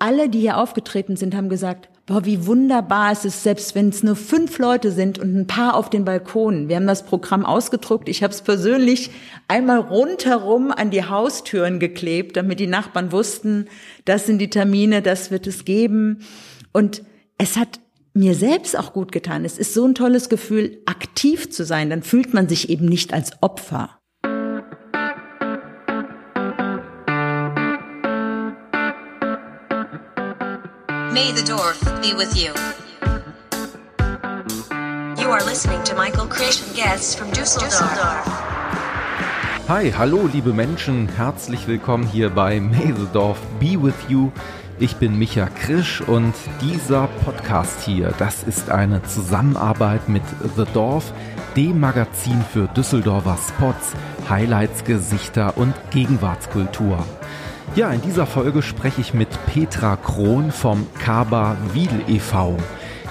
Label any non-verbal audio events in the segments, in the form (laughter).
alle, die hier aufgetreten sind, haben gesagt, boah, wie wunderbar ist es, selbst wenn es nur fünf Leute sind und ein paar auf den Balkonen. Wir haben das Programm ausgedruckt. Ich habe es persönlich einmal rundherum an die Haustüren geklebt, damit die Nachbarn wussten, das sind die Termine, das wird es geben. Und es hat mir selbst auch gut getan. Es ist so ein tolles Gefühl, aktiv zu sein. Dann fühlt man sich eben nicht als Opfer. May the Dorf be with you. You are listening to Michael and guests from Düsseldorf. Hi, hallo liebe Menschen, herzlich willkommen hier bei May the Dorf be with you. Ich bin Micha Krisch und dieser Podcast hier, das ist eine Zusammenarbeit mit The Dorf, dem Magazin für Düsseldorfer Spots, Highlights, Gesichter und Gegenwartskultur. Ja, in dieser Folge spreche ich mit Petra Krohn vom Kaba Wiedel e.V.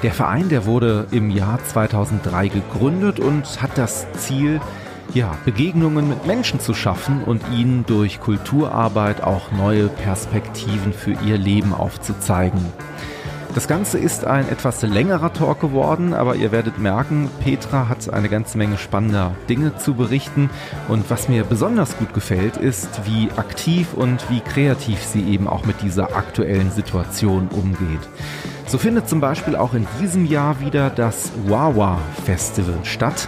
Der Verein, der wurde im Jahr 2003 gegründet und hat das Ziel, ja, Begegnungen mit Menschen zu schaffen und ihnen durch Kulturarbeit auch neue Perspektiven für ihr Leben aufzuzeigen. Das Ganze ist ein etwas längerer Talk geworden, aber ihr werdet merken, Petra hat eine ganze Menge spannender Dinge zu berichten. Und was mir besonders gut gefällt, ist, wie aktiv und wie kreativ sie eben auch mit dieser aktuellen Situation umgeht. So findet zum Beispiel auch in diesem Jahr wieder das Wawa Festival statt.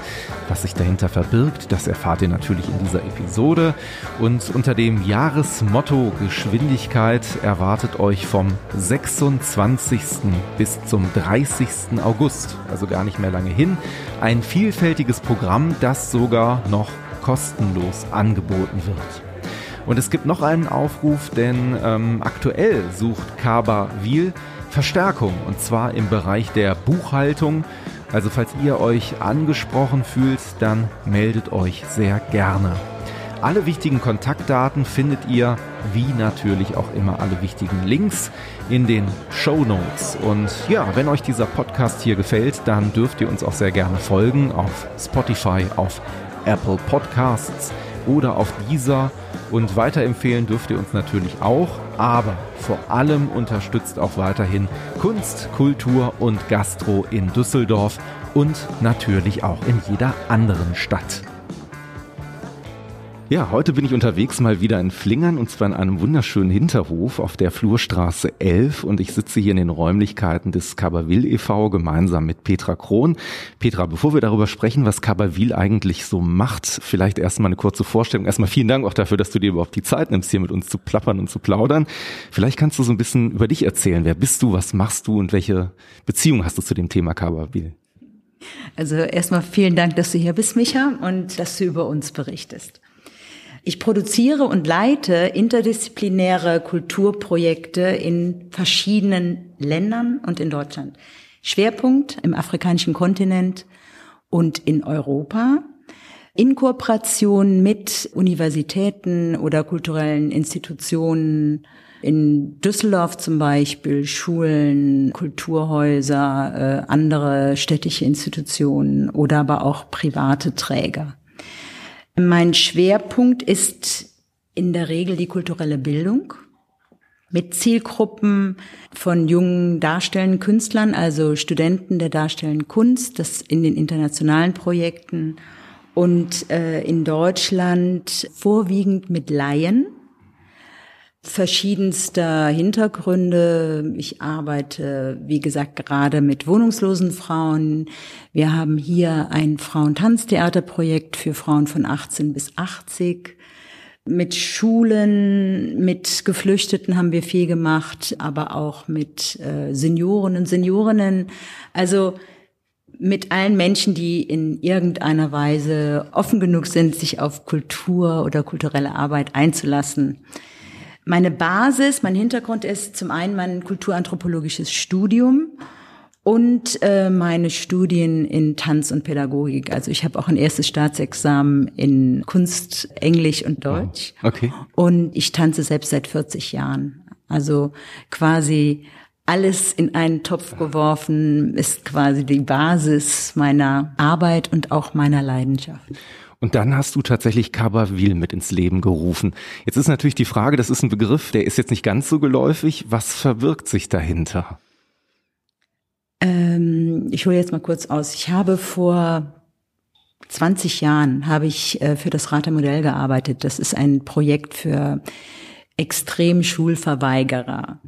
Was sich dahinter verbirgt, das erfahrt ihr natürlich in dieser Episode. Und unter dem Jahresmotto Geschwindigkeit erwartet euch vom 26. bis zum 30. August, also gar nicht mehr lange hin, ein vielfältiges Programm, das sogar noch kostenlos angeboten wird. Und es gibt noch einen Aufruf, denn ähm, aktuell sucht Kaba Wiel Verstärkung und zwar im Bereich der Buchhaltung. Also falls ihr euch angesprochen fühlt, dann meldet euch sehr gerne. Alle wichtigen Kontaktdaten findet ihr, wie natürlich auch immer alle wichtigen Links, in den Show Notes. Und ja, wenn euch dieser Podcast hier gefällt, dann dürft ihr uns auch sehr gerne folgen auf Spotify, auf Apple Podcasts oder auf dieser. Und weiterempfehlen dürft ihr uns natürlich auch, aber vor allem unterstützt auch weiterhin Kunst, Kultur und Gastro in Düsseldorf und natürlich auch in jeder anderen Stadt. Ja, heute bin ich unterwegs mal wieder in Flingern und zwar in einem wunderschönen Hinterhof auf der Flurstraße 11 und ich sitze hier in den Räumlichkeiten des Kaberwil e.V. gemeinsam mit Petra Krohn. Petra, bevor wir darüber sprechen, was Kaberwil eigentlich so macht, vielleicht erstmal eine kurze Vorstellung. Erstmal vielen Dank auch dafür, dass du dir überhaupt die Zeit nimmst, hier mit uns zu plappern und zu plaudern. Vielleicht kannst du so ein bisschen über dich erzählen. Wer bist du, was machst du und welche Beziehung hast du zu dem Thema Kaberwil? Also erstmal vielen Dank, dass du hier bist, Micha, und dass du über uns berichtest. Ich produziere und leite interdisziplinäre Kulturprojekte in verschiedenen Ländern und in Deutschland. Schwerpunkt im afrikanischen Kontinent und in Europa. In Kooperation mit Universitäten oder kulturellen Institutionen, in Düsseldorf zum Beispiel Schulen, Kulturhäuser, äh, andere städtische Institutionen oder aber auch private Träger. Mein Schwerpunkt ist in der Regel die kulturelle Bildung mit Zielgruppen von jungen darstellenden Künstlern, also Studenten der darstellenden Kunst, das in den internationalen Projekten und äh, in Deutschland vorwiegend mit Laien verschiedenster Hintergründe. Ich arbeite, wie gesagt, gerade mit wohnungslosen Frauen. Wir haben hier ein Frauentanztheaterprojekt für Frauen von 18 bis 80. Mit Schulen, mit Geflüchteten haben wir viel gemacht, aber auch mit äh, Senioren und Seniorinnen. Also mit allen Menschen, die in irgendeiner Weise offen genug sind, sich auf Kultur oder kulturelle Arbeit einzulassen. Meine Basis, mein Hintergrund ist zum einen mein kulturanthropologisches Studium und äh, meine Studien in Tanz und Pädagogik. Also ich habe auch ein erstes Staatsexamen in Kunst, Englisch und Deutsch. Okay. Und ich tanze selbst seit 40 Jahren. Also quasi alles in einen Topf geworfen ist quasi die Basis meiner Arbeit und auch meiner Leidenschaft. Und dann hast du tatsächlich Cabaville mit ins Leben gerufen. Jetzt ist natürlich die Frage, das ist ein Begriff, der ist jetzt nicht ganz so geläufig. Was verbirgt sich dahinter? Ähm, ich hole jetzt mal kurz aus. Ich habe vor 20 Jahren habe ich äh, für das Rater Modell gearbeitet. Das ist ein Projekt für extrem Schulverweigerer.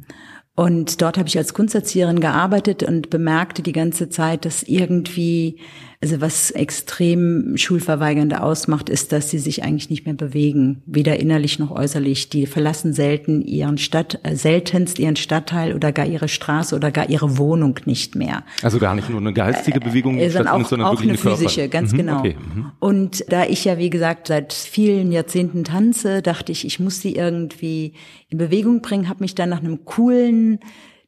Und dort habe ich als Kunsterzieherin gearbeitet und bemerkte die ganze Zeit, dass irgendwie also was extrem Schulverweigernde ausmacht, ist, dass sie sich eigentlich nicht mehr bewegen, weder innerlich noch äußerlich. Die verlassen selten ihren Stadt, äh, seltenst ihren Stadtteil oder gar ihre Straße oder gar ihre Wohnung nicht mehr. Also gar nicht nur eine geistige Bewegung, äh, sondern auch, sondern auch eine physische, ganz mhm, genau. Okay. Mhm. Und da ich ja wie gesagt seit vielen Jahrzehnten tanze, dachte ich, ich muss sie irgendwie in Bewegung bringen, habe mich dann nach einem coolen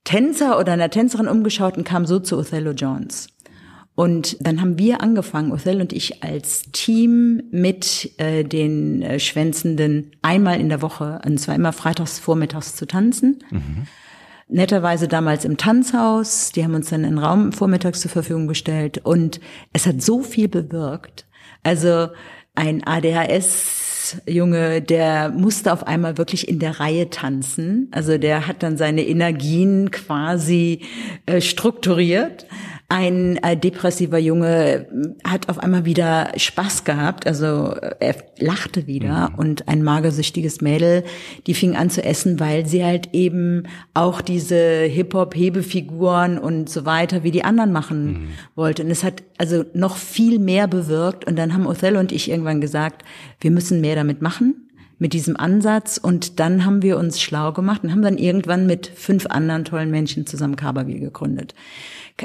Tänzer oder einer Tänzerin umgeschaut und kam so zu Othello Jones. Und dann haben wir angefangen, Othello und ich als Team mit äh, den äh, Schwänzenden einmal in der Woche, und zwar immer freitags vormittags zu tanzen. Mhm. Netterweise damals im Tanzhaus. Die haben uns dann einen Raum vormittags zur Verfügung gestellt. Und es hat so viel bewirkt. Also ein ADHS Junge, der musste auf einmal wirklich in der Reihe tanzen. Also der hat dann seine Energien quasi äh, strukturiert ein äh, depressiver Junge hat auf einmal wieder Spaß gehabt, also äh, er lachte wieder mhm. und ein magersüchtiges Mädel, die fing an zu essen, weil sie halt eben auch diese Hip-Hop-Hebefiguren und so weiter wie die anderen machen mhm. wollte. Und es hat also noch viel mehr bewirkt. Und dann haben Othello und ich irgendwann gesagt, wir müssen mehr damit machen mit diesem Ansatz und dann haben wir uns schlau gemacht und haben dann irgendwann mit fünf anderen tollen Menschen zusammen Kaberwil gegründet.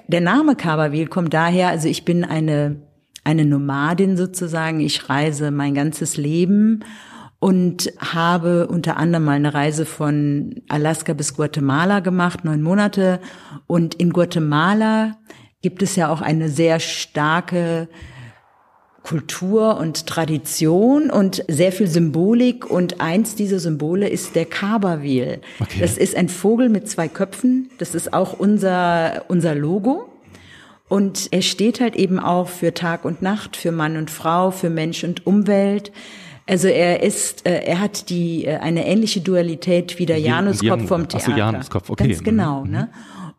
Der Name Kaberwil kommt daher, also ich bin eine, eine Nomadin sozusagen. Ich reise mein ganzes Leben und habe unter anderem mal eine Reise von Alaska bis Guatemala gemacht, neun Monate. Und in Guatemala gibt es ja auch eine sehr starke Kultur und Tradition und sehr viel Symbolik und eins dieser Symbole ist der Kaberwil. Okay. Das ist ein Vogel mit zwei Köpfen. Das ist auch unser, unser Logo. Und er steht halt eben auch für Tag und Nacht, für Mann und Frau, für Mensch und Umwelt. Also er ist, äh, er hat die äh, eine ähnliche Dualität wie der Januskopf vom Theater. Ach so, Januskopf, okay. Ganz genau, mhm. ne?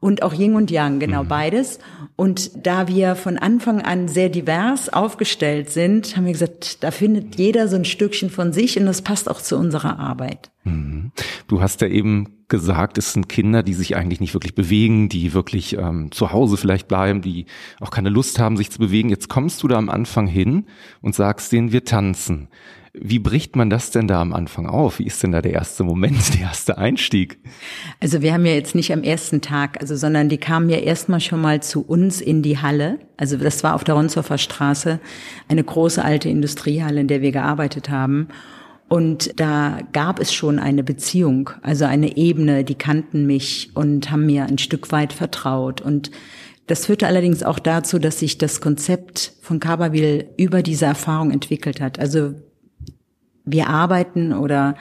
Und auch Yin und Yang, genau mhm. beides. Und da wir von Anfang an sehr divers aufgestellt sind, haben wir gesagt, da findet jeder so ein Stückchen von sich und das passt auch zu unserer Arbeit. Mhm. Du hast ja eben gesagt, es sind Kinder, die sich eigentlich nicht wirklich bewegen, die wirklich ähm, zu Hause vielleicht bleiben, die auch keine Lust haben, sich zu bewegen. Jetzt kommst du da am Anfang hin und sagst denen, wir tanzen. Wie bricht man das denn da am Anfang auf? Wie ist denn da der erste Moment, der erste Einstieg? Also wir haben ja jetzt nicht am ersten Tag, also sondern die kamen ja erstmal schon mal zu uns in die Halle. Also das war auf der Ronsdorfer Straße, eine große alte Industriehalle, in der wir gearbeitet haben. Und da gab es schon eine Beziehung, also eine Ebene, die kannten mich und haben mir ein Stück weit vertraut. Und das führte allerdings auch dazu, dass sich das Konzept von Kabawil über diese Erfahrung entwickelt hat. Also wir arbeiten oder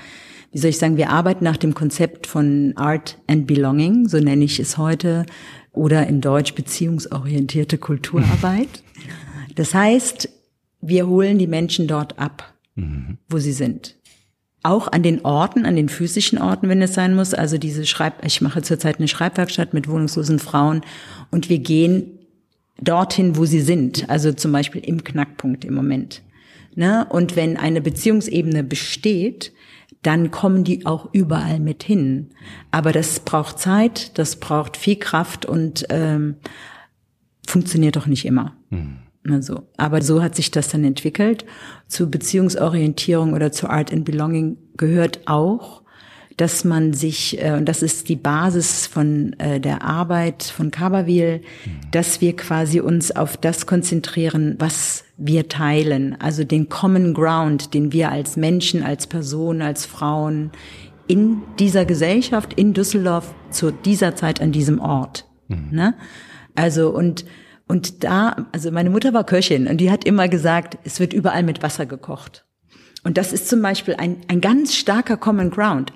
wie soll ich sagen, wir arbeiten nach dem Konzept von Art and Belonging, so nenne ich es heute, oder in Deutsch beziehungsorientierte Kulturarbeit. (laughs) Das heißt, wir holen die Menschen dort ab, mhm. wo sie sind. Auch an den Orten, an den physischen Orten, wenn es sein muss. Also diese Schreib, ich mache zurzeit eine Schreibwerkstatt mit wohnungslosen Frauen und wir gehen dorthin, wo sie sind. Also zum Beispiel im Knackpunkt im Moment. Ne? Und wenn eine Beziehungsebene besteht, dann kommen die auch überall mit hin. Aber das braucht Zeit, das braucht viel Kraft und ähm, funktioniert doch nicht immer. Mhm. Also, aber so hat sich das dann entwickelt. Zu Beziehungsorientierung oder zu Art and Belonging gehört auch, dass man sich, äh, und das ist die Basis von äh, der Arbeit von Kabawil, mhm. dass wir quasi uns auf das konzentrieren, was wir teilen, also den Common Ground, den wir als Menschen, als Personen, als Frauen in dieser Gesellschaft, in Düsseldorf, zu dieser Zeit an diesem Ort. Mhm. Ne? Also und und da, also meine Mutter war Köchin und die hat immer gesagt, es wird überall mit Wasser gekocht. Und das ist zum Beispiel ein, ein ganz starker Common Ground.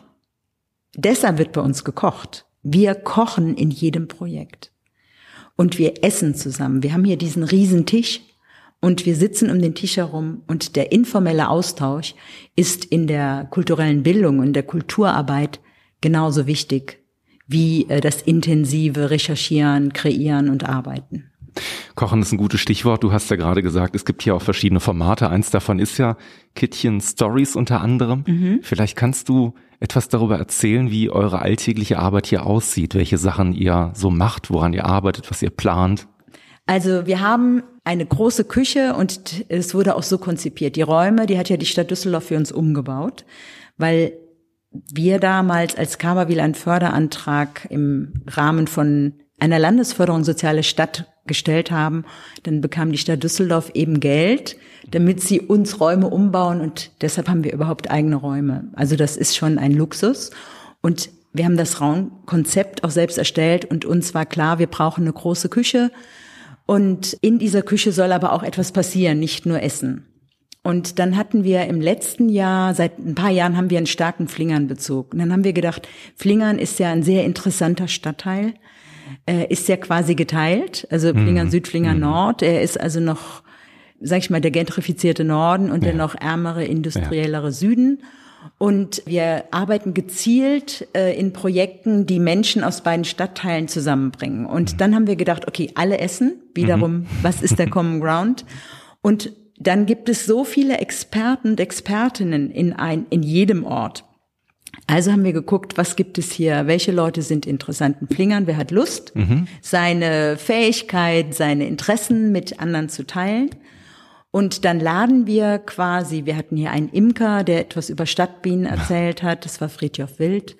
Deshalb wird bei uns gekocht. Wir kochen in jedem Projekt. Und wir essen zusammen. Wir haben hier diesen riesen Tisch und wir sitzen um den Tisch herum und der informelle Austausch ist in der kulturellen Bildung und der Kulturarbeit genauso wichtig wie äh, das intensive Recherchieren, Kreieren und Arbeiten. Kochen ist ein gutes Stichwort. Du hast ja gerade gesagt, es gibt hier auch verschiedene Formate. Eins davon ist ja Kittchen Stories unter anderem. Mhm. Vielleicht kannst du etwas darüber erzählen, wie eure alltägliche Arbeit hier aussieht, welche Sachen ihr so macht, woran ihr arbeitet, was ihr plant. Also wir haben eine große Küche und es wurde auch so konzipiert. Die Räume, die hat ja die Stadt Düsseldorf für uns umgebaut, weil wir damals als Kaberwil einen Förderantrag im Rahmen von einer Landesförderung Soziale Stadt gestellt haben, dann bekam die Stadt Düsseldorf eben Geld, damit sie uns Räume umbauen und deshalb haben wir überhaupt eigene Räume. Also das ist schon ein Luxus und wir haben das Raumkonzept auch selbst erstellt und uns war klar, wir brauchen eine große Küche, und in dieser Küche soll aber auch etwas passieren, nicht nur Essen. Und dann hatten wir im letzten Jahr, seit ein paar Jahren haben wir einen starken Flingern-Bezug. Und dann haben wir gedacht, Flingern ist ja ein sehr interessanter Stadtteil, äh, ist ja quasi geteilt, also Flingern mhm. Süd, Flingern mhm. Nord. Er ist also noch, sag ich mal, der gentrifizierte Norden und ja. der noch ärmere, industriellere ja. Süden. Und wir arbeiten gezielt äh, in Projekten, die Menschen aus beiden Stadtteilen zusammenbringen. Und mhm. dann haben wir gedacht, okay, alle essen. Wiederum, mhm. was ist der (laughs) Common Ground? Und dann gibt es so viele Experten und Expertinnen in ein, in jedem Ort. Also haben wir geguckt, was gibt es hier, welche Leute sind interessanten Flingern, wer hat Lust, mhm. seine Fähigkeit, seine Interessen mit anderen zu teilen. Und dann laden wir quasi, wir hatten hier einen Imker, der etwas über Stadtbienen (laughs) erzählt hat, das war Friedhof Wild.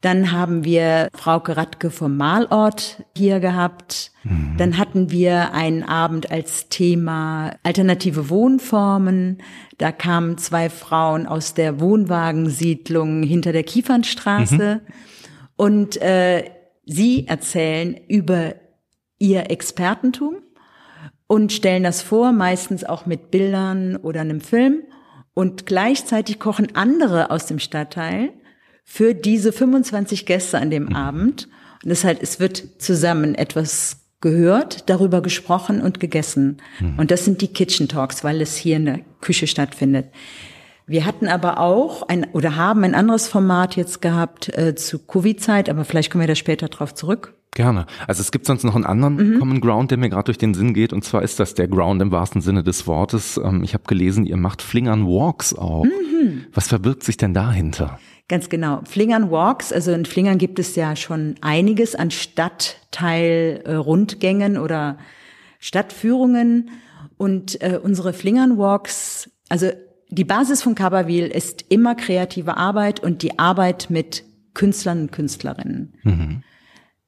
Dann haben wir Frauke Radke vom Malort hier gehabt. Mhm. Dann hatten wir einen Abend als Thema alternative Wohnformen. Da kamen zwei Frauen aus der Wohnwagensiedlung hinter der Kiefernstraße. Mhm. Und äh, sie erzählen über ihr Expertentum und stellen das vor, meistens auch mit Bildern oder einem Film. Und gleichzeitig kochen andere aus dem Stadtteil für diese 25 Gäste an dem Abend. Und deshalb, es wird zusammen etwas gehört, darüber gesprochen und gegessen. Mhm. Und das sind die Kitchen Talks, weil es hier in der Küche stattfindet. Wir hatten aber auch ein oder haben ein anderes Format jetzt gehabt äh, zu Covid-Zeit, aber vielleicht kommen wir da später drauf zurück. Gerne. Also es gibt sonst noch einen anderen mhm. Common Ground, der mir gerade durch den Sinn geht, und zwar ist das der Ground im wahrsten Sinne des Wortes. Ähm, ich habe gelesen, ihr macht Flingern Walks auch. Mhm. Was verbirgt sich denn dahinter? Ganz genau. Flingern Walks, also in Flingern gibt es ja schon einiges an Stadtteil-Rundgängen oder Stadtführungen. Und äh, unsere Flingern Walks, also die Basis von Kaberwil ist immer kreative Arbeit und die Arbeit mit Künstlern und Künstlerinnen. Mhm.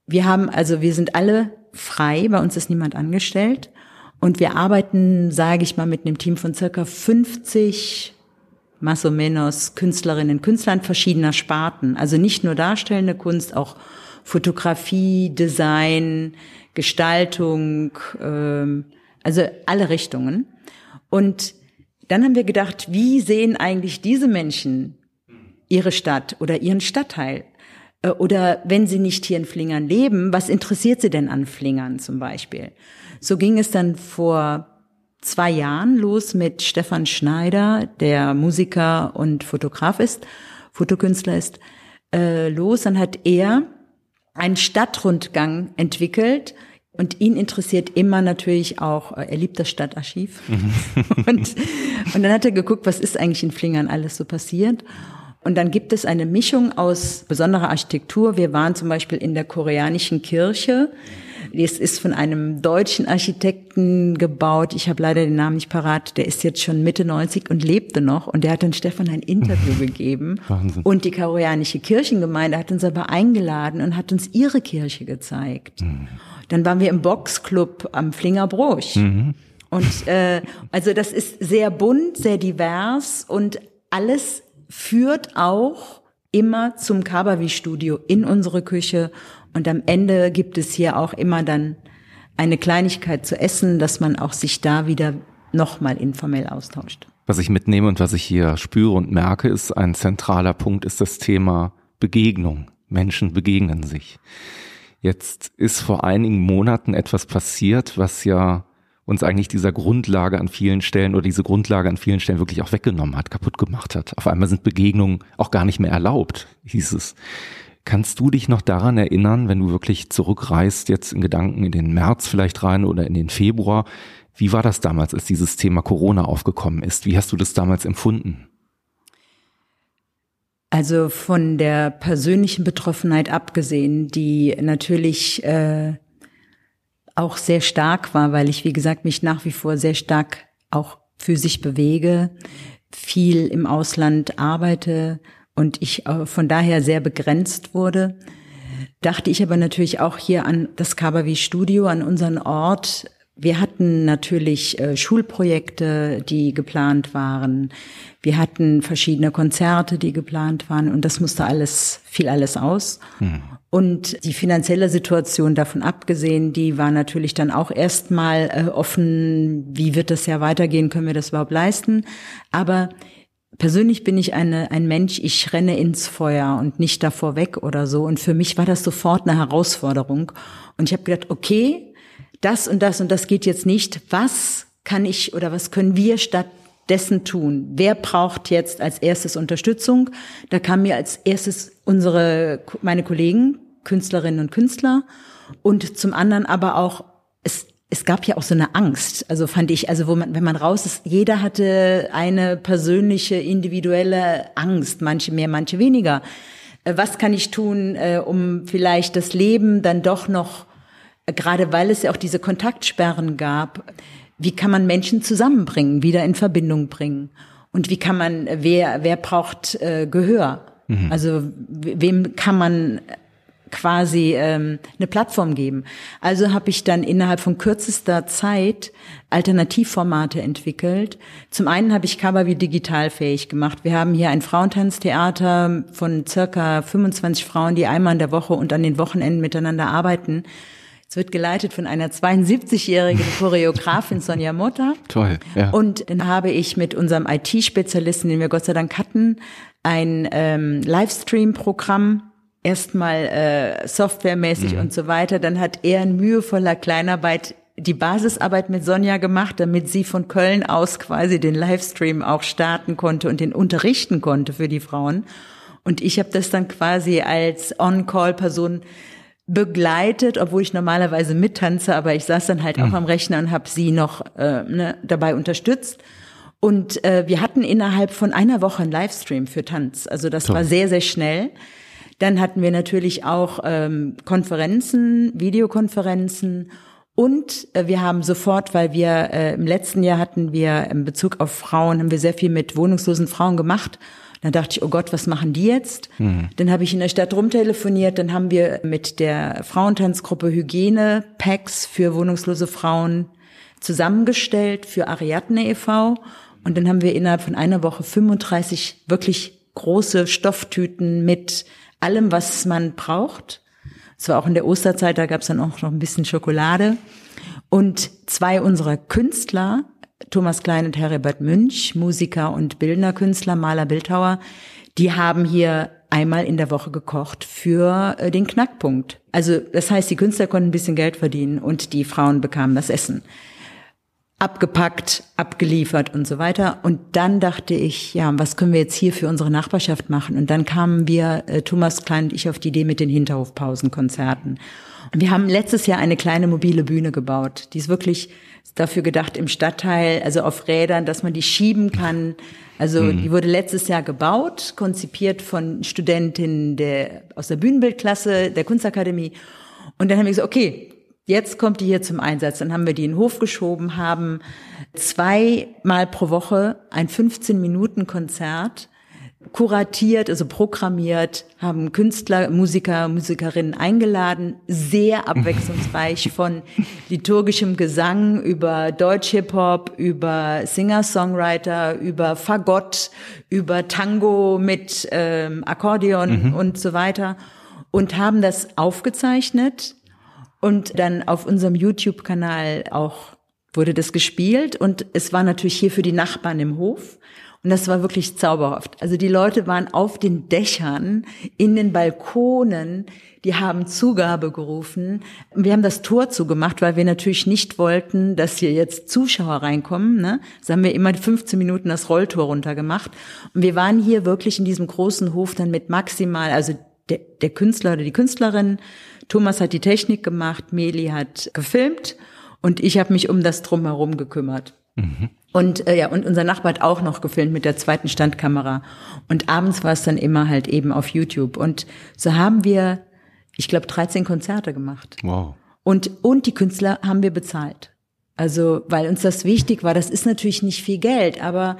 Wir haben, also wir sind alle frei, bei uns ist niemand angestellt. Und wir arbeiten, sage ich mal, mit einem Team von circa 50 más menos Künstlerinnen, Künstlern verschiedener Sparten. Also nicht nur darstellende Kunst, auch Fotografie, Design, Gestaltung, ähm, also alle Richtungen. Und dann haben wir gedacht, wie sehen eigentlich diese Menschen ihre Stadt oder ihren Stadtteil? Äh, oder wenn sie nicht hier in Flingern leben, was interessiert sie denn an Flingern zum Beispiel? So ging es dann vor zwei Jahren los mit Stefan Schneider, der Musiker und Fotograf ist, Fotokünstler ist, äh, los. Dann hat er einen Stadtrundgang entwickelt, und ihn interessiert immer natürlich auch, äh, er liebt das Stadtarchiv. Mhm. (laughs) und, und dann hat er geguckt, was ist eigentlich in Flingern alles so passiert. Und dann gibt es eine Mischung aus besonderer Architektur. Wir waren zum Beispiel in der koreanischen Kirche. Es ist von einem deutschen Architekten gebaut. Ich habe leider den Namen nicht parat. Der ist jetzt schon Mitte 90 und lebte noch. Und der hat dann Stefan ein Interview gegeben. Wahnsinn. Und die koreanische Kirchengemeinde hat uns aber eingeladen und hat uns ihre Kirche gezeigt. Mhm. Dann waren wir im Boxclub am Flingerbruch. Mhm. Und äh, also das ist sehr bunt, sehr divers und alles führt auch immer zum Kabawi-Studio in unsere Küche. Und am Ende gibt es hier auch immer dann eine Kleinigkeit zu essen, dass man auch sich da wieder nochmal informell austauscht. Was ich mitnehme und was ich hier spüre und merke, ist ein zentraler Punkt, ist das Thema Begegnung. Menschen begegnen sich. Jetzt ist vor einigen Monaten etwas passiert, was ja uns eigentlich dieser Grundlage an vielen Stellen oder diese Grundlage an vielen Stellen wirklich auch weggenommen hat, kaputt gemacht hat. Auf einmal sind Begegnungen auch gar nicht mehr erlaubt, hieß es. Kannst du dich noch daran erinnern, wenn du wirklich zurückreist, jetzt in Gedanken in den März vielleicht rein oder in den Februar? Wie war das damals, als dieses Thema Corona aufgekommen ist? Wie hast du das damals empfunden? Also von der persönlichen Betroffenheit abgesehen, die natürlich äh, auch sehr stark war, weil ich, wie gesagt, mich nach wie vor sehr stark auch physisch bewege, viel im Ausland arbeite und ich äh, von daher sehr begrenzt wurde, dachte ich aber natürlich auch hier an das Kabavi Studio, an unseren Ort. Wir hatten natürlich äh, Schulprojekte, die geplant waren. Wir hatten verschiedene Konzerte, die geplant waren und das musste alles, fiel alles aus. Hm. Und die finanzielle Situation davon abgesehen, die war natürlich dann auch erstmal äh, offen, wie wird das ja weitergehen, können wir das überhaupt leisten? Aber persönlich bin ich eine, ein Mensch, ich renne ins Feuer und nicht davor weg oder so. Und für mich war das sofort eine Herausforderung. Und ich habe gedacht, okay, das und das und das geht jetzt nicht. Was kann ich oder was können wir stattdessen tun? Wer braucht jetzt als erstes Unterstützung? Da kam mir als erstes unsere, meine Kollegen, Künstlerinnen und Künstler und zum anderen aber auch, es es gab ja auch so eine Angst, also fand ich, also wo man, wenn man raus ist, jeder hatte eine persönliche, individuelle Angst, manche mehr, manche weniger. Äh, was kann ich tun, äh, um vielleicht das Leben dann doch noch, äh, gerade weil es ja auch diese Kontaktsperren gab, wie kann man Menschen zusammenbringen, wieder in Verbindung bringen? Und wie kann man, wer, wer braucht Gehör? Mhm. Also wem kann man quasi ähm, eine Plattform geben. Also habe ich dann innerhalb von kürzester Zeit Alternativformate entwickelt. Zum einen habe ich Kababi digital fähig gemacht. Wir haben hier ein Frauentanztheater von circa 25 Frauen, die einmal in der Woche und an den Wochenenden miteinander arbeiten. Es wird geleitet von einer 72-jährigen (laughs) Choreografin Sonja Motta. Toll. Ja. Und dann habe ich mit unserem IT-Spezialisten, den wir Gott sei Dank hatten, ein ähm, Livestream-Programm erstmal äh, softwaremäßig mhm. und so weiter. Dann hat er in mühevoller Kleinarbeit die Basisarbeit mit Sonja gemacht, damit sie von Köln aus quasi den Livestream auch starten konnte und den unterrichten konnte für die Frauen. Und ich habe das dann quasi als On-Call-Person begleitet, obwohl ich normalerweise mittanze, aber ich saß dann halt mhm. auch am Rechner und habe sie noch äh, ne, dabei unterstützt. Und äh, wir hatten innerhalb von einer Woche einen Livestream für Tanz. Also das Toll. war sehr, sehr schnell. Dann hatten wir natürlich auch ähm, Konferenzen, Videokonferenzen und äh, wir haben sofort, weil wir äh, im letzten Jahr hatten wir in Bezug auf Frauen, haben wir sehr viel mit wohnungslosen Frauen gemacht. Dann dachte ich, oh Gott, was machen die jetzt? Mhm. Dann habe ich in der Stadt rumtelefoniert, dann haben wir mit der Frauentanzgruppe Hygiene Packs für wohnungslose Frauen zusammengestellt für Ariadne e.V. Und dann haben wir innerhalb von einer Woche 35 wirklich große Stofftüten mit allem, was man braucht. Es war auch in der Osterzeit, da gab es dann auch noch ein bisschen Schokolade. Und zwei unserer Künstler, Thomas Klein und Heribert Münch, Musiker und Bildner Künstler, Maler, Bildhauer, die haben hier einmal in der Woche gekocht für äh, den Knackpunkt. Also das heißt, die Künstler konnten ein bisschen Geld verdienen und die Frauen bekamen das Essen abgepackt, abgeliefert und so weiter. Und dann dachte ich, ja, was können wir jetzt hier für unsere Nachbarschaft machen? Und dann kamen wir, äh, Thomas Klein und ich, auf die Idee mit den Hinterhofpausenkonzerten. Und wir haben letztes Jahr eine kleine mobile Bühne gebaut. Die ist wirklich dafür gedacht im Stadtteil, also auf Rädern, dass man die schieben kann. Also mhm. die wurde letztes Jahr gebaut, konzipiert von Studentinnen der, aus der Bühnenbildklasse der Kunstakademie. Und dann haben wir gesagt, okay, Jetzt kommt die hier zum Einsatz. Dann haben wir die in den Hof geschoben, haben zweimal pro Woche ein 15-Minuten-Konzert kuratiert, also programmiert, haben Künstler, Musiker, Musikerinnen eingeladen, sehr (laughs) abwechslungsreich von liturgischem Gesang über Deutsch-Hip-Hop, über Singer-Songwriter, über Fagott, über Tango mit ähm, Akkordeon mhm. und so weiter und haben das aufgezeichnet und dann auf unserem YouTube-Kanal auch wurde das gespielt und es war natürlich hier für die Nachbarn im Hof. Und das war wirklich zauberhaft. Also die Leute waren auf den Dächern, in den Balkonen, die haben Zugabe gerufen. Wir haben das Tor zugemacht, weil wir natürlich nicht wollten, dass hier jetzt Zuschauer reinkommen. Ne? Das haben wir immer 15 Minuten das Rolltor runtergemacht. Und wir waren hier wirklich in diesem großen Hof dann mit maximal, also der, der Künstler oder die Künstlerin, Thomas hat die Technik gemacht, Meli hat gefilmt und ich habe mich um das Drumherum gekümmert. Mhm. Und äh, ja, und unser Nachbar hat auch noch gefilmt mit der zweiten Standkamera. Und abends war es dann immer halt eben auf YouTube. Und so haben wir, ich glaube, 13 Konzerte gemacht. Wow. Und, und die Künstler haben wir bezahlt. Also, weil uns das wichtig war, das ist natürlich nicht viel Geld, aber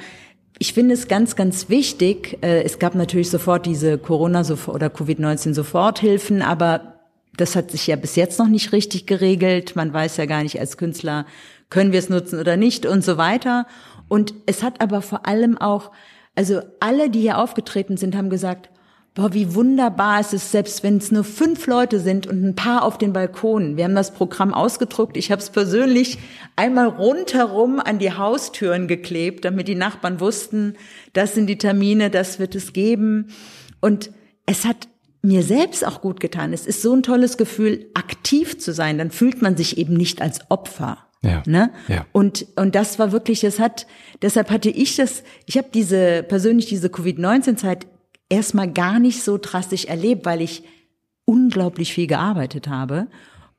ich finde es ganz, ganz wichtig. Äh, es gab natürlich sofort diese Corona- oder Covid-19-Soforthilfen, aber das hat sich ja bis jetzt noch nicht richtig geregelt. Man weiß ja gar nicht als Künstler, können wir es nutzen oder nicht und so weiter. Und es hat aber vor allem auch, also alle, die hier aufgetreten sind, haben gesagt, boah, wie wunderbar ist es, selbst wenn es nur fünf Leute sind und ein paar auf den Balkonen. Wir haben das Programm ausgedruckt. Ich habe es persönlich einmal rundherum an die Haustüren geklebt, damit die Nachbarn wussten, das sind die Termine, das wird es geben. Und es hat mir selbst auch gut getan. Es ist so ein tolles Gefühl, aktiv zu sein. Dann fühlt man sich eben nicht als Opfer. Ja. Ne? ja. Und und das war wirklich, es hat, deshalb hatte ich das, ich habe diese persönlich diese Covid-19-Zeit erstmal gar nicht so drastisch erlebt, weil ich unglaublich viel gearbeitet habe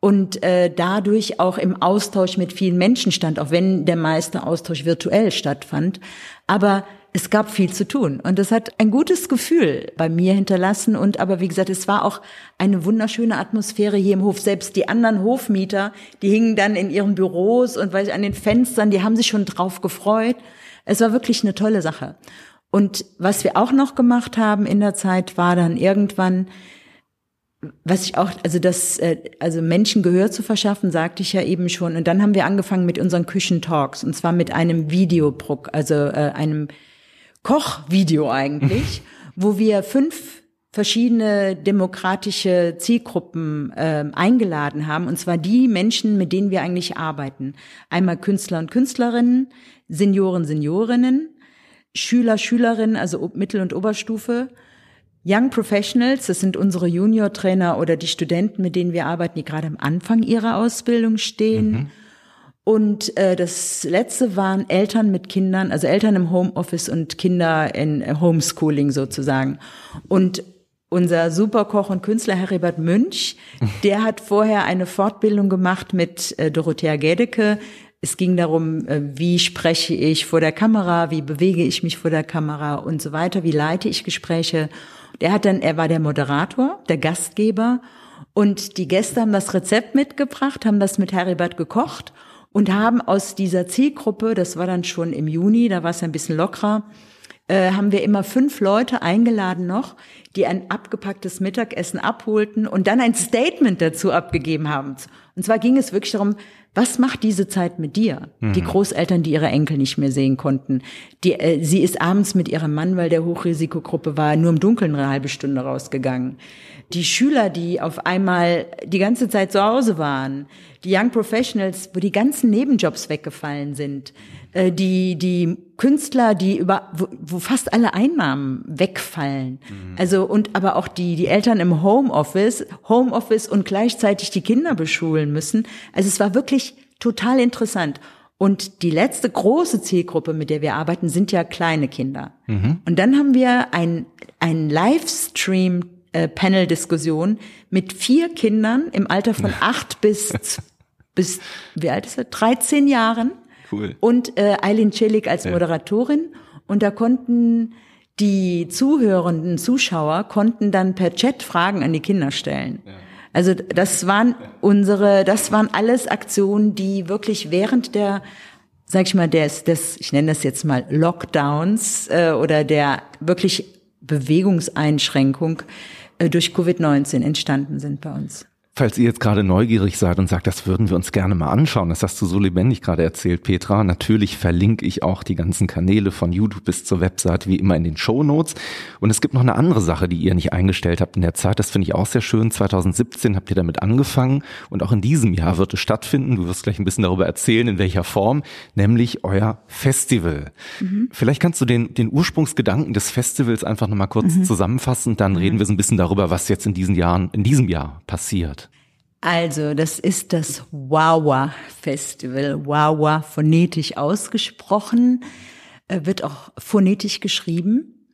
und äh, dadurch auch im Austausch mit vielen Menschen stand, auch wenn der meiste Austausch virtuell stattfand. Aber es gab viel zu tun und das hat ein gutes Gefühl bei mir hinterlassen und aber wie gesagt, es war auch eine wunderschöne Atmosphäre hier im Hof. Selbst die anderen Hofmieter, die hingen dann in ihren Büros und weil an den Fenstern, die haben sich schon drauf gefreut. Es war wirklich eine tolle Sache. Und was wir auch noch gemacht haben in der Zeit war dann irgendwann was ich auch, also das, äh, also Menschen Gehör zu verschaffen, sagte ich ja eben schon. Und dann haben wir angefangen mit unseren Küchentalks und zwar mit einem Videobruck, also äh, einem Kochvideo eigentlich, (laughs) wo wir fünf verschiedene demokratische Zielgruppen äh, eingeladen haben, und zwar die Menschen, mit denen wir eigentlich arbeiten. Einmal Künstler und Künstlerinnen, Senioren, Seniorinnen, Schüler, Schülerinnen, also Mittel- und Oberstufe, Young Professionals, das sind unsere Junior-Trainer oder die Studenten, mit denen wir arbeiten, die gerade am Anfang ihrer Ausbildung stehen. Mhm. Und äh, das letzte waren Eltern mit Kindern, also Eltern im Homeoffice und Kinder in Homeschooling sozusagen. Und unser Superkoch und Künstler Heribert Münch, (laughs) der hat vorher eine Fortbildung gemacht mit äh, Dorothea Gedecke. Es ging darum, äh, wie spreche ich vor der Kamera, wie bewege ich mich vor der Kamera und so weiter, wie leite ich Gespräche. Der hat dann, er war der Moderator, der Gastgeber und die Gäste haben das Rezept mitgebracht, haben das mit Heribert gekocht und haben aus dieser Zielgruppe, das war dann schon im Juni, da war es ein bisschen lockerer, äh, haben wir immer fünf Leute eingeladen noch, die ein abgepacktes Mittagessen abholten und dann ein Statement dazu abgegeben haben. Und zwar ging es wirklich darum, was macht diese Zeit mit dir? Mhm. Die Großeltern, die ihre Enkel nicht mehr sehen konnten. Die, äh, sie ist abends mit ihrem Mann, weil der Hochrisikogruppe war, nur im Dunkeln eine halbe Stunde rausgegangen. Die Schüler, die auf einmal die ganze Zeit zu Hause waren. Die Young Professionals, wo die ganzen Nebenjobs weggefallen sind. Äh, die, die Künstler, die über, wo, wo fast alle Einnahmen wegfallen. Mhm. Also, und aber auch die, die Eltern im Homeoffice, Homeoffice und gleichzeitig die Kinder beschulen müssen. Also es war wirklich total interessant. Und die letzte große Zielgruppe, mit der wir arbeiten, sind ja kleine Kinder. Mhm. Und dann haben wir ein, ein Livestream äh, Panel-Diskussion mit vier Kindern im Alter von acht bis, bis, wie alt ist er? 13 Jahren Cool. Und äh, Eileen Celik als Moderatorin. Und da konnten die zuhörenden Zuschauer konnten dann per Chat Fragen an die Kinder stellen. Ja. Also das waren unsere, das waren alles Aktionen, die wirklich während der, sag ich mal, des, des ich nenne das jetzt mal Lockdowns äh, oder der wirklich Bewegungseinschränkung äh, durch Covid-19 entstanden sind bei uns. Falls ihr jetzt gerade neugierig seid und sagt, das würden wir uns gerne mal anschauen, das hast du so lebendig gerade erzählt, Petra. Natürlich verlinke ich auch die ganzen Kanäle von YouTube bis zur Webseite wie immer in den Show Notes. Und es gibt noch eine andere Sache, die ihr nicht eingestellt habt in der Zeit. Das finde ich auch sehr schön. 2017 habt ihr damit angefangen und auch in diesem Jahr wird es stattfinden. Du wirst gleich ein bisschen darüber erzählen, in welcher Form, nämlich euer Festival. Mhm. Vielleicht kannst du den, den Ursprungsgedanken des Festivals einfach nochmal kurz mhm. zusammenfassen. Dann mhm. reden wir so ein bisschen darüber, was jetzt in diesen Jahren, in diesem Jahr passiert. Also, das ist das Wawa Festival. Wawa phonetisch ausgesprochen, äh, wird auch phonetisch geschrieben.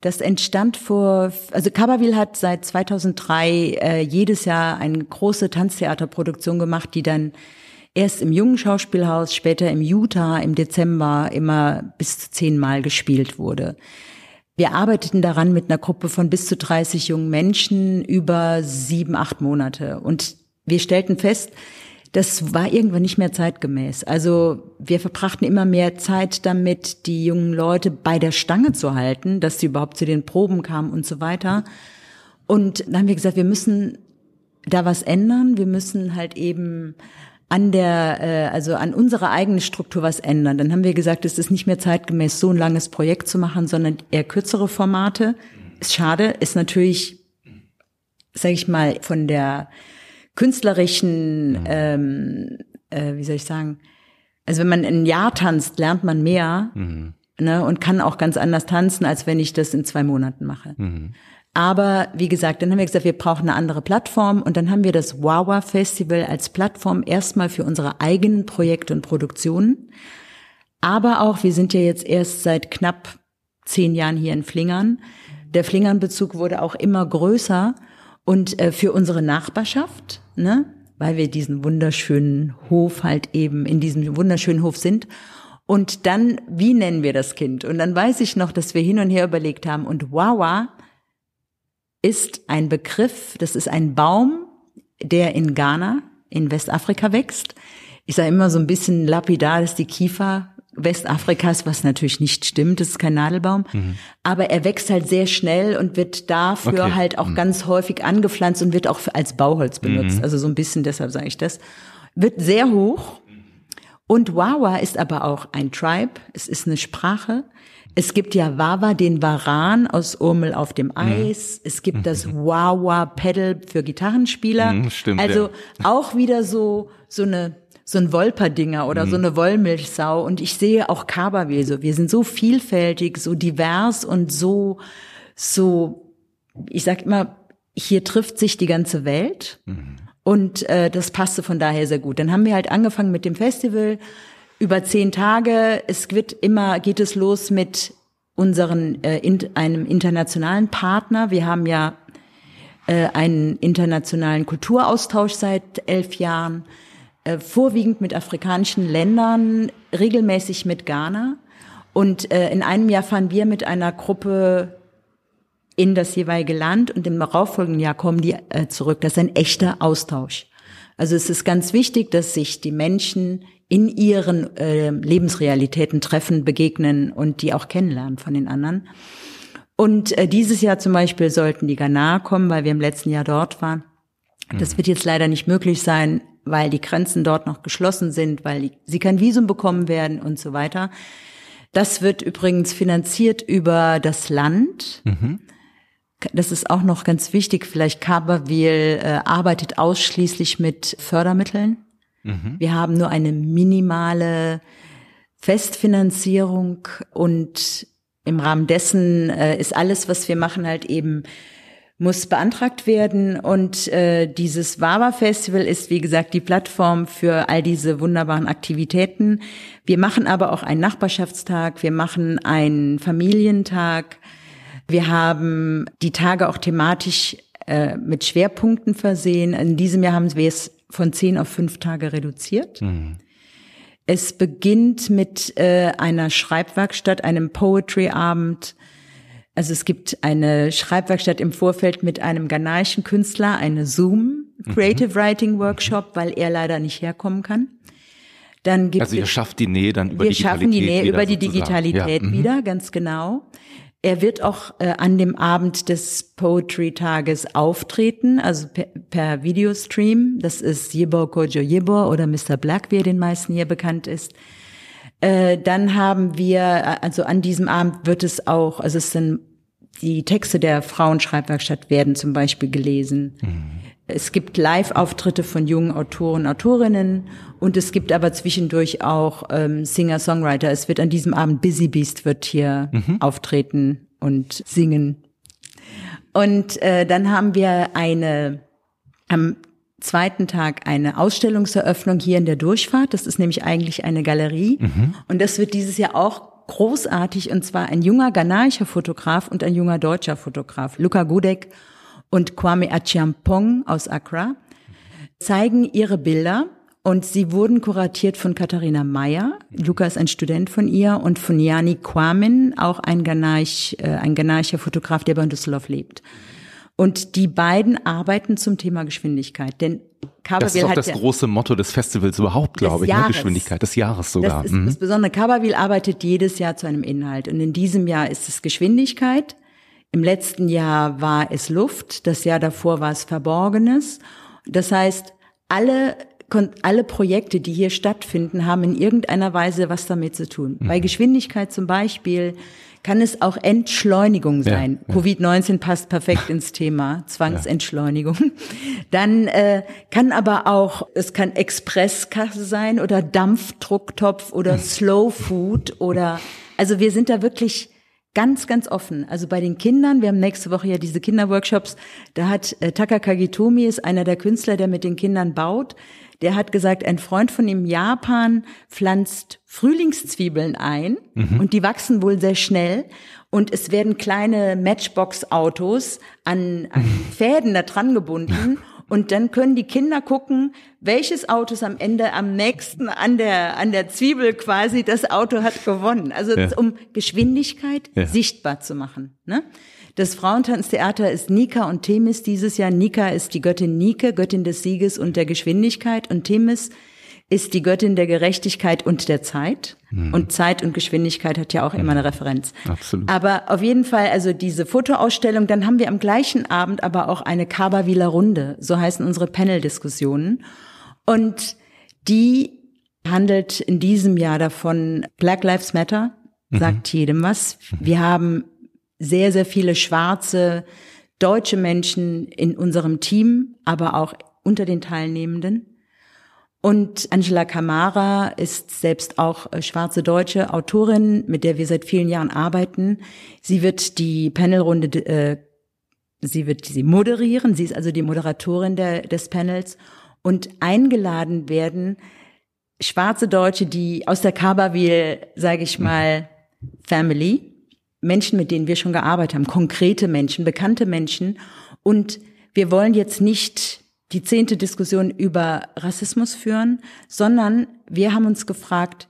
Das entstand vor, also Kabawil hat seit 2003 äh, jedes Jahr eine große Tanztheaterproduktion gemacht, die dann erst im Jungen Schauspielhaus, später im Utah im Dezember immer bis zu zehnmal gespielt wurde. Wir arbeiteten daran mit einer Gruppe von bis zu 30 jungen Menschen über sieben, acht Monate. Und wir stellten fest, das war irgendwann nicht mehr zeitgemäß. Also wir verbrachten immer mehr Zeit damit, die jungen Leute bei der Stange zu halten, dass sie überhaupt zu den Proben kamen und so weiter. Und dann haben wir gesagt, wir müssen da was ändern. Wir müssen halt eben an der, äh, also an unserer eigenen Struktur was ändern. Dann haben wir gesagt, es ist nicht mehr zeitgemäß, so ein langes Projekt zu machen, sondern eher kürzere Formate. Ist schade, ist natürlich, sage ich mal, von der künstlerischen, ähm, äh, wie soll ich sagen, also wenn man ein Jahr tanzt, lernt man mehr mhm. Ne, und kann auch ganz anders tanzen, als wenn ich das in zwei Monaten mache. Mhm. Aber wie gesagt, dann haben wir gesagt, wir brauchen eine andere Plattform und dann haben wir das Wawa Festival als Plattform erstmal für unsere eigenen Projekte und Produktionen. Aber auch, wir sind ja jetzt erst seit knapp zehn Jahren hier in Flingern. Der Flingern-Bezug wurde auch immer größer und äh, für unsere Nachbarschaft, ne, weil wir diesen wunderschönen Hof halt eben in diesem wunderschönen Hof sind. Und dann, wie nennen wir das Kind? Und dann weiß ich noch, dass wir hin und her überlegt haben und Wawa ist ein Begriff, das ist ein Baum, der in Ghana, in Westafrika wächst. Ich sage immer so ein bisschen lapidar, dass die Kiefer Westafrikas, was natürlich nicht stimmt, das ist kein Nadelbaum, mhm. aber er wächst halt sehr schnell und wird dafür okay. halt auch mhm. ganz häufig angepflanzt und wird auch als Bauholz benutzt. Mhm. Also so ein bisschen, deshalb sage ich das. Wird sehr hoch. Und Wawa ist aber auch ein Tribe, es ist eine Sprache. Es gibt ja Wawa, den Waran aus Urmel auf dem mhm. Eis. Es gibt das Wawa Pedal für Gitarrenspieler. Mhm, stimmt, also ja. auch wieder so, so eine, so ein Wolperdinger oder mhm. so eine Wollmilchsau. Und ich sehe auch Kaberweh so. Wir sind so vielfältig, so divers und so, so, ich sag immer, hier trifft sich die ganze Welt. Mhm. Und äh, das passte von daher sehr gut. Dann haben wir halt angefangen mit dem Festival über zehn Tage. Es wird immer, geht es los mit unseren, äh, in, einem internationalen Partner. Wir haben ja äh, einen internationalen Kulturaustausch seit elf Jahren, äh, vorwiegend mit afrikanischen Ländern, regelmäßig mit Ghana. Und äh, in einem Jahr fahren wir mit einer Gruppe in das jeweilige Land und im darauffolgenden Jahr kommen die äh, zurück. Das ist ein echter Austausch. Also es ist ganz wichtig, dass sich die Menschen in ihren äh, Lebensrealitäten treffen, begegnen und die auch kennenlernen von den anderen. Und äh, dieses Jahr zum Beispiel sollten die Ghana kommen, weil wir im letzten Jahr dort waren. Das wird jetzt leider nicht möglich sein, weil die Grenzen dort noch geschlossen sind, weil sie kein Visum bekommen werden und so weiter. Das wird übrigens finanziert über das Land. Mhm. Das ist auch noch ganz wichtig. Vielleicht Kaberwil äh, arbeitet ausschließlich mit Fördermitteln. Mhm. Wir haben nur eine minimale Festfinanzierung und im Rahmen dessen äh, ist alles, was wir machen, halt eben muss beantragt werden und äh, dieses Wawa Festival ist wie gesagt die Plattform für all diese wunderbaren Aktivitäten. Wir machen aber auch einen Nachbarschaftstag, wir machen einen Familientag, wir haben die Tage auch thematisch äh, mit Schwerpunkten versehen. In diesem Jahr haben wir es von zehn auf fünf Tage reduziert. Mhm. Es beginnt mit äh, einer Schreibwerkstatt, einem Poetry-Abend. Also es gibt eine Schreibwerkstatt im Vorfeld mit einem ghanaischen Künstler, eine Zoom Creative mhm. Writing Workshop, weil er leider nicht herkommen kann. Dann gibt also ihr schafft die Nähe dann über wir die Digitalität. Wir schaffen die Nähe über die Digitalität ja. Mhm. wieder, ganz genau. Er wird auch äh, an dem Abend des Poetry-Tages auftreten, also per, per Videostream. Das ist Yebor Kojo Yebor oder Mr. Black, wie er den meisten hier bekannt ist. Äh, dann haben wir, also an diesem Abend wird es auch, also es sind die Texte der Frauenschreibwerkstatt werden zum Beispiel gelesen. Mhm. Es gibt Live-Auftritte von jungen Autoren, Autorinnen und es gibt aber zwischendurch auch ähm, Singer-Songwriter. Es wird an diesem Abend Busy Beast wird hier mhm. auftreten und singen. Und äh, dann haben wir eine am zweiten Tag eine Ausstellungseröffnung hier in der Durchfahrt. Das ist nämlich eigentlich eine Galerie. Mhm. Und das wird dieses Jahr auch großartig. Und zwar ein junger ghanaischer Fotograf und ein junger deutscher Fotograf, Luca Gudek und Kwame Achiampong aus Accra, zeigen ihre Bilder. Und sie wurden kuratiert von Katharina Meyer. Luca ist ein Student von ihr und von Jani Kwamin, auch ein, Ghanaich, äh, ein ghanaischer Fotograf, der bei Düsseldorf lebt. Und die beiden arbeiten zum Thema Geschwindigkeit. Denn Kaberwil das ist auch das große Motto des Festivals überhaupt, glaube ich. Ne? Geschwindigkeit des Jahres sogar. Das ist mhm. das Besondere. Kaberwil arbeitet jedes Jahr zu einem Inhalt. Und in diesem Jahr ist es Geschwindigkeit. Im letzten Jahr war es Luft. Das Jahr davor war es Verborgenes. Das heißt, alle alle Projekte, die hier stattfinden, haben in irgendeiner Weise was damit zu tun. Mhm. Bei Geschwindigkeit zum Beispiel kann es auch Entschleunigung sein. Ja, ja. Covid-19 passt perfekt (laughs) ins Thema Zwangsentschleunigung. Ja. Dann äh, kann aber auch, es kann Expresskasse sein oder Dampfdrucktopf oder hm. Slow Food oder, also wir sind da wirklich ganz, ganz offen. Also bei den Kindern, wir haben nächste Woche ja diese Kinderworkshops, da hat äh, Taka Kagitomi ist einer der Künstler, der mit den Kindern baut. Der hat gesagt, ein Freund von ihm Japan pflanzt Frühlingszwiebeln ein mhm. und die wachsen wohl sehr schnell und es werden kleine Matchbox-Autos an, an (laughs) Fäden da dran gebunden und dann können die Kinder gucken, welches Auto ist am Ende am nächsten an der, an der Zwiebel quasi, das Auto hat gewonnen. Also ja. um Geschwindigkeit ja. sichtbar zu machen. Ne? Das Frauentanztheater ist Nika und Themis dieses Jahr. Nika ist die Göttin Nike, Göttin des Sieges und der Geschwindigkeit. Und Themis ist die Göttin der Gerechtigkeit und der Zeit. Mhm. Und Zeit und Geschwindigkeit hat ja auch immer eine Referenz. Absolut. Aber auf jeden Fall, also diese Fotoausstellung, dann haben wir am gleichen Abend aber auch eine Kaberwiler Runde. So heißen unsere Panel-Diskussionen. Und die handelt in diesem Jahr davon, Black Lives Matter, sagt mhm. jedem was. Wir haben sehr, sehr viele schwarze deutsche Menschen in unserem Team, aber auch unter den Teilnehmenden. Und Angela Kamara ist selbst auch äh, schwarze deutsche Autorin, mit der wir seit vielen Jahren arbeiten. Sie wird die Panelrunde, äh, sie wird sie moderieren. Sie ist also die Moderatorin der, des Panels und eingeladen werden schwarze Deutsche, die aus der Kabawil, sage ich mal, Family, Menschen, mit denen wir schon gearbeitet haben, konkrete Menschen, bekannte Menschen. Und wir wollen jetzt nicht die zehnte Diskussion über Rassismus führen, sondern wir haben uns gefragt,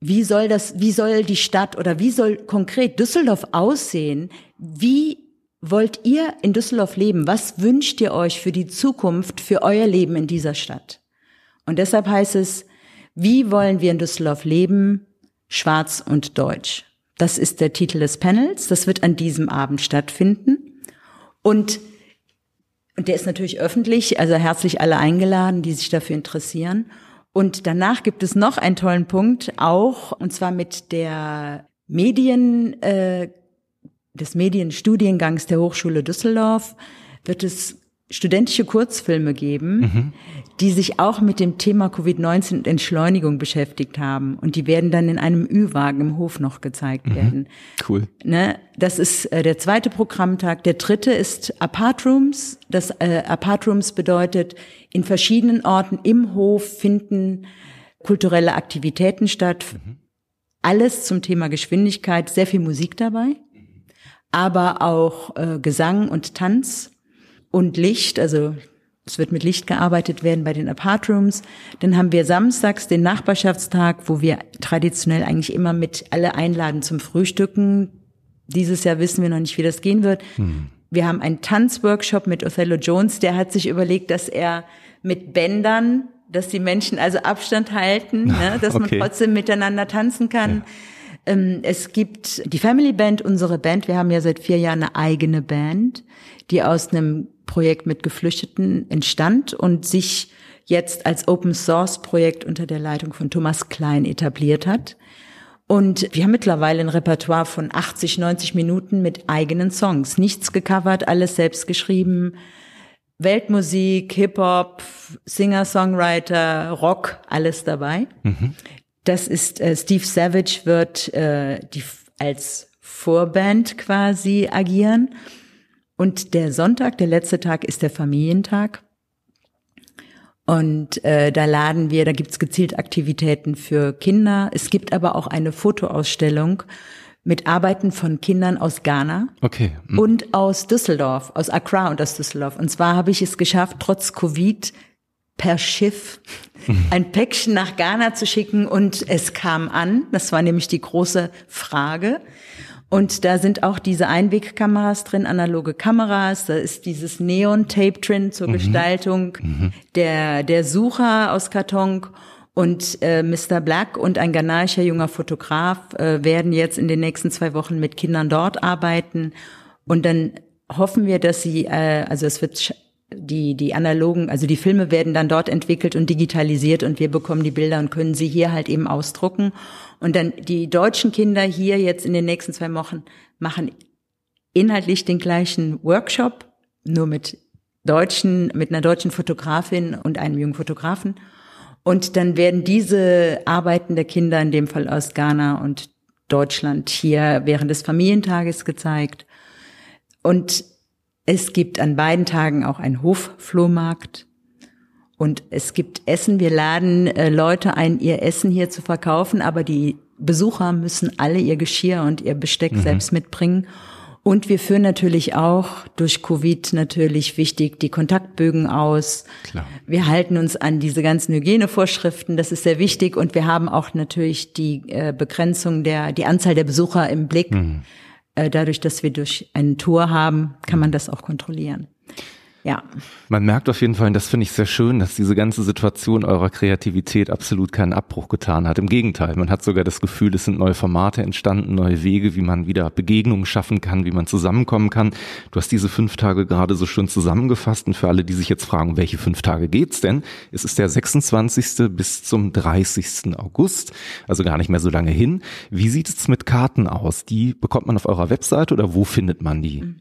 wie soll das, wie soll die Stadt oder wie soll konkret Düsseldorf aussehen? Wie wollt ihr in Düsseldorf leben? Was wünscht ihr euch für die Zukunft, für euer Leben in dieser Stadt? Und deshalb heißt es, wie wollen wir in Düsseldorf leben? Schwarz und Deutsch. Das ist der Titel des Panels. Das wird an diesem Abend stattfinden. Und, und der ist natürlich öffentlich, also herzlich alle eingeladen, die sich dafür interessieren. Und danach gibt es noch einen tollen Punkt, auch, und zwar mit der Medien, äh, des Medienstudiengangs der Hochschule Düsseldorf wird es studentische Kurzfilme geben, mhm. die sich auch mit dem Thema Covid-19 und Entschleunigung beschäftigt haben. Und die werden dann in einem Ü-Wagen im Hof noch gezeigt mhm. werden. Cool. Ne? Das ist äh, der zweite Programmtag. Der dritte ist Apart Rooms. Das äh, Apart Rooms bedeutet, in verschiedenen Orten im Hof finden kulturelle Aktivitäten statt. Mhm. Alles zum Thema Geschwindigkeit, sehr viel Musik dabei, aber auch äh, Gesang und Tanz und Licht, also es wird mit Licht gearbeitet werden bei den Apart-Rooms. Dann haben wir samstags den Nachbarschaftstag, wo wir traditionell eigentlich immer mit alle einladen zum Frühstücken. Dieses Jahr wissen wir noch nicht, wie das gehen wird. Hm. Wir haben einen Tanzworkshop mit Othello Jones, der hat sich überlegt, dass er mit Bändern, dass die Menschen also Abstand halten, (laughs) ne, dass okay. man trotzdem miteinander tanzen kann. Ja Ähm, es gibt die Family Band, unsere Band. Wir haben ja seit vier Jahren eine eigene Band, die aus einem Projekt mit Geflüchteten entstand und sich jetzt als Open Source Projekt unter der Leitung von Thomas Klein etabliert hat. Und wir haben mittlerweile ein Repertoire von 80, 90 Minuten mit eigenen Songs. Nichts gecovert, alles selbst geschrieben. Weltmusik, Hip-Hop, Singer-Songwriter, Rock, alles dabei. Mhm. Das ist äh, Steve Savage wird äh, die als Vorband quasi agieren. Und der Sonntag, der letzte Tag, ist der Familientag. Und äh, da laden wir, da gibt's gezielt Aktivitäten für Kinder. Es gibt aber auch eine Fotoausstellung mit Arbeiten von Kindern aus Ghana okay. Mhm. und aus Düsseldorf, aus Accra und aus Düsseldorf. Und zwar habe ich es geschafft, trotz Covid per Schiff ein Päckchen nach Ghana zu schicken und es kam an. Das war nämlich die große Frage. Und da sind auch diese Einwegkameras drin, analoge Kameras. Da ist dieses Neon-Tape drin zur mhm. Gestaltung. Mhm. Der, der Sucher aus Karton und äh, Mr. Black und ein ghanaischer junger Fotograf äh, werden jetzt in den nächsten zwei Wochen mit Kindern dort arbeiten. Und dann hoffen wir, dass sie, äh, also es wird die, die analogen, also die Filme werden dann dort entwickelt und digitalisiert und wir bekommen die Bilder und können sie hier halt eben ausdrucken. Und dann die deutschen Kinder hier jetzt in den nächsten zwei Wochen machen inhaltlich den gleichen Workshop, nur mit deutschen, mit einer deutschen Fotografin und einem jungen Fotografen. Und dann werden diese Arbeiten der Kinder, in dem Fall aus Ghana und Deutschland, hier während des Familientages gezeigt. Und es gibt an beiden Tagen auch einen Hofflohmarkt und es gibt Essen. Wir laden äh, Leute ein, ihr Essen hier zu verkaufen, aber die Besucher müssen alle ihr Geschirr und ihr Besteck mhm. selbst mitbringen. Und wir führen natürlich auch durch Covid natürlich wichtig die Kontaktbögen aus. Klar. Wir halten uns an diese ganzen Hygienevorschriften, das ist sehr wichtig. Und wir haben auch natürlich die äh, Begrenzung der, die Anzahl der Besucher im Blick. Mhm. Äh, dadurch, dass wir durch einen Tour haben, kann man das auch kontrollieren. Ja. Man merkt auf jeden Fall, und das finde ich sehr schön, dass diese ganze Situation eurer Kreativität absolut keinen Abbruch getan hat. Im Gegenteil, man hat sogar das Gefühl, es sind neue Formate entstanden, neue Wege, wie man wieder Begegnungen schaffen kann, wie man zusammenkommen kann. Du hast diese fünf Tage gerade so schön zusammengefasst und für alle, die sich jetzt fragen, welche fünf Tage geht's denn? Es ist der 26. bis zum 30. August, also gar nicht mehr so lange hin. Wie sieht es mit Karten aus? Die bekommt man auf eurer Webseite oder wo findet man die? Mhm.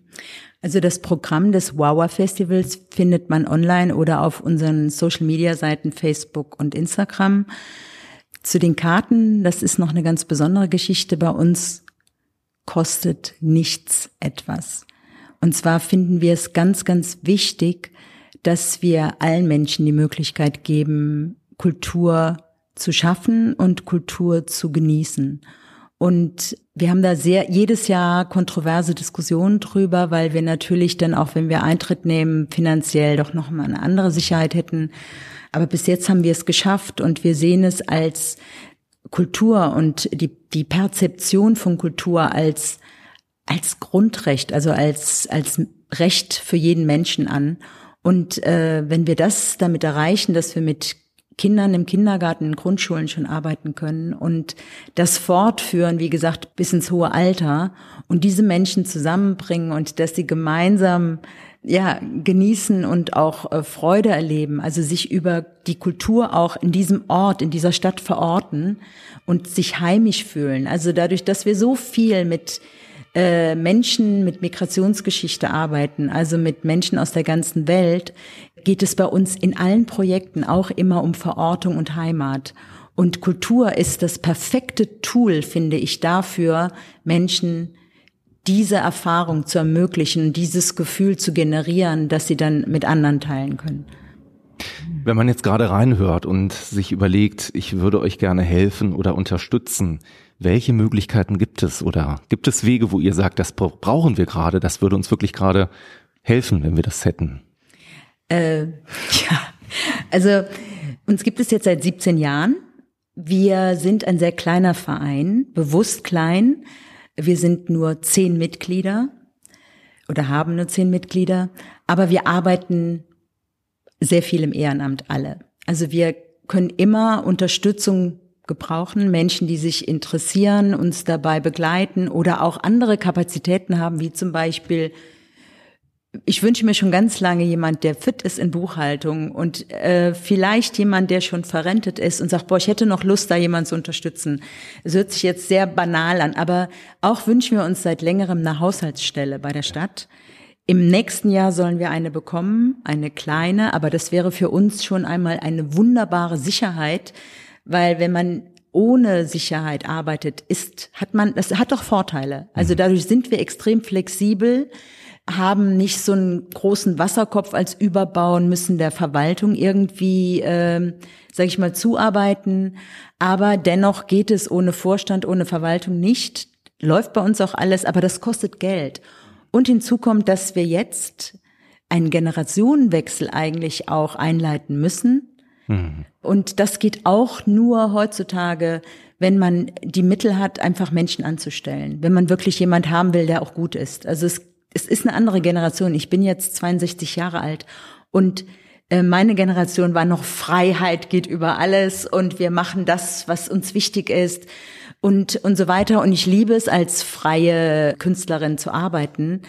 Also das Programm des Wawa Festivals findet man online oder auf unseren Social Media Seiten Facebook und Instagram. Zu den Karten, das ist noch eine ganz besondere Geschichte bei uns, kostet nichts etwas. Und zwar finden wir es ganz, ganz wichtig, dass wir allen Menschen die Möglichkeit geben, Kultur zu schaffen und Kultur zu genießen. Und wir haben da sehr jedes Jahr kontroverse Diskussionen drüber, weil wir natürlich dann auch, wenn wir Eintritt nehmen, finanziell doch noch mal eine andere Sicherheit hätten. Aber bis jetzt haben wir es geschafft und wir sehen es als Kultur und die, die Perzeption von Kultur als, als Grundrecht, also als, als Recht für jeden Menschen an. Und äh, wenn wir das damit erreichen, dass wir mit Kindern im Kindergarten, in Grundschulen schon arbeiten können und das fortführen, wie gesagt, bis ins hohe Alter und diese Menschen zusammenbringen und dass sie gemeinsam ja, genießen und auch äh, Freude erleben, also sich über die Kultur auch in diesem Ort, in dieser Stadt verorten und sich heimisch fühlen. Also dadurch, dass wir so viel mit äh, Menschen mit Migrationsgeschichte arbeiten, also mit Menschen aus der ganzen Welt, geht es bei uns in allen Projekten auch immer um Verortung und Heimat. Und Kultur ist das perfekte Tool, finde ich, dafür, Menschen diese Erfahrung zu ermöglichen, dieses Gefühl zu generieren, dass sie dann mit anderen teilen können. Wenn man jetzt gerade reinhört und sich überlegt, ich würde euch gerne helfen oder unterstützen, welche Möglichkeiten gibt es oder gibt es Wege, wo ihr sagt, das brauchen wir gerade, das würde uns wirklich gerade helfen, wenn wir das hätten? Äh, (laughs) ja, also uns gibt es jetzt seit 17 Jahren. Wir sind ein sehr kleiner Verein, bewusst klein. Wir sind nur zehn Mitglieder oder haben nur zehn Mitglieder, aber wir arbeiten sehr viel im Ehrenamt alle. Also wir können immer Unterstützung gebrauchen. Menschen, die sich interessieren, uns dabei begleiten oder auch andere Kapazitäten haben, wie zum Beispiel ich wünsche mir schon ganz lange jemand, der fit ist in Buchhaltung und äh, vielleicht jemand, der schon verrentet ist und sagt, boah, ich hätte noch Lust, da jemand zu unterstützen. Es hört sich jetzt sehr banal an, aber auch wünschen wir uns seit längerem eine Haushaltsstelle bei der Stadt. Im nächsten Jahr sollen wir eine bekommen, eine kleine, aber das wäre für uns schon einmal eine wunderbare Sicherheit, weil wenn man ohne Sicherheit arbeitet, ist, hat man, das hat doch Vorteile. Also mhm. dadurch sind wir extrem flexibel haben nicht so einen großen Wasserkopf als Überbauen, müssen der Verwaltung irgendwie, äh, sage ich mal, zuarbeiten. Aber dennoch geht es ohne Vorstand, ohne Verwaltung nicht. Läuft bei uns auch alles, aber das kostet Geld. Und hinzu kommt, dass wir jetzt einen Generationenwechsel eigentlich auch einleiten müssen. Mhm. Und das geht auch nur heutzutage, wenn man die Mittel hat, einfach Menschen anzustellen. Wenn man wirklich jemand haben will, der auch gut ist. Also es es ist eine andere Generation. Ich bin jetzt 62 Jahre alt und äh, meine Generation war noch Freiheit geht über alles und wir machen das, was uns wichtig ist und und so weiter. Und ich liebe es, als freie Künstlerin zu arbeiten.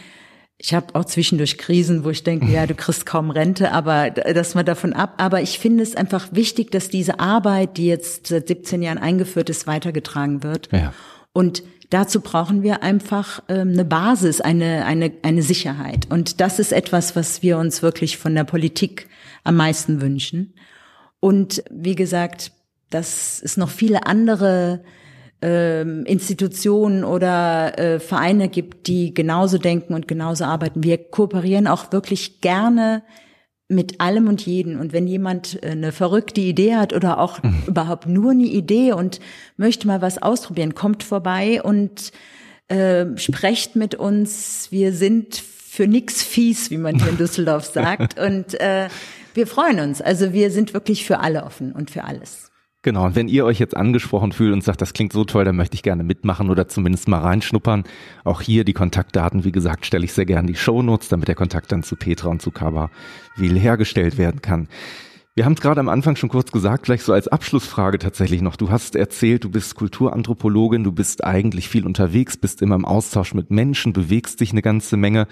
Ich habe auch zwischendurch Krisen, wo ich denke, ja, du kriegst kaum Rente, aber das mal davon ab. Aber ich finde es einfach wichtig, dass diese Arbeit, die jetzt seit 17 Jahren eingeführt ist, weitergetragen wird. Ja. Und Dazu brauchen wir einfach ähm, eine Basis, eine, eine, eine Sicherheit. Und das ist etwas, was wir uns wirklich von der Politik am meisten wünschen. Und wie gesagt, dass es noch viele andere ähm, Institutionen oder äh, Vereine gibt, die genauso denken und genauso arbeiten. Wir kooperieren auch wirklich gerne mit allem und jeden. Und wenn jemand äh, eine verrückte Idee hat oder auch mhm. überhaupt nur eine Idee und möchte mal was ausprobieren, kommt vorbei und äh, sprecht mit uns. Wir sind für nix fies, wie man hier in (laughs) Düsseldorf sagt. Und äh, wir freuen uns. Also wir sind wirklich für alle offen und für alles. Genau, und wenn ihr euch jetzt angesprochen fühlt und sagt, das klingt so toll, dann möchte ich gerne mitmachen oder zumindest mal reinschnuppern. Auch hier die Kontaktdaten, wie gesagt, stelle ich sehr gerne die Shownotes, damit der Kontakt dann zu Petra und zu Kaba Wil hergestellt werden kann. Wir haben es gerade am Anfang schon kurz gesagt, vielleicht so als Abschlussfrage tatsächlich noch. Du hast erzählt, du bist Kulturanthropologin, du bist eigentlich viel unterwegs, bist immer im Austausch mit Menschen, bewegst dich eine ganze Menge.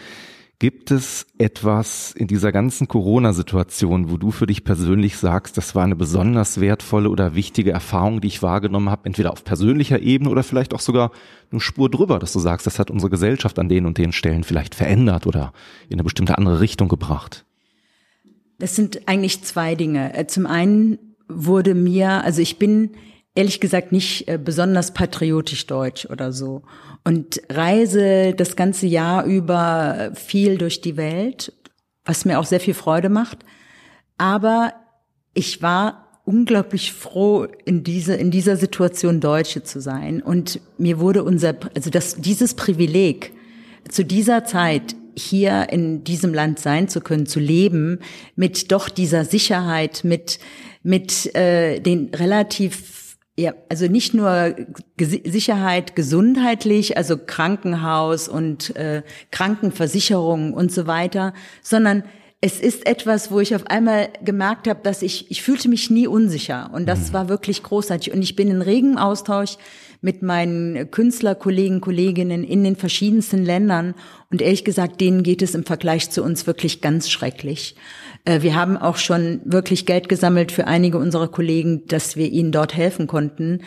Gibt es etwas in dieser ganzen Corona-Situation, wo du für dich persönlich sagst, das war eine besonders wertvolle oder wichtige Erfahrung, die ich wahrgenommen habe, entweder auf persönlicher Ebene oder vielleicht auch sogar eine Spur drüber, dass du sagst, das hat unsere Gesellschaft an den und den Stellen vielleicht verändert oder in eine bestimmte andere Richtung gebracht? Das sind eigentlich zwei Dinge. Zum einen wurde mir, also ich bin ehrlich gesagt nicht äh, besonders patriotisch deutsch oder so und reise das ganze Jahr über viel durch die Welt, was mir auch sehr viel Freude macht. Aber ich war unglaublich froh, in diese, in dieser Situation Deutsche zu sein. Und mir wurde unser, also das, dieses Privileg, zu dieser Zeit hier in diesem Land sein zu können, zu leben, mit doch dieser Sicherheit, mit, mit äh, den relativ ja, also nicht nur Sicherheit gesundheitlich, also Krankenhaus und äh, Krankenversicherung und so weiter, sondern es ist etwas, wo ich auf einmal gemerkt habe, dass ich, ich fühlte mich nie unsicher. Und das mhm. war wirklich großartig. Und ich bin in regem Austausch mit meinen Künstlerkollegen, Kolleginnen in den verschiedensten Ländern. Und ehrlich gesagt, denen geht es im Vergleich zu uns wirklich ganz schrecklich. Äh, wir haben auch schon wirklich Geld gesammelt für einige unserer Kollegen, dass wir ihnen dort helfen konnten.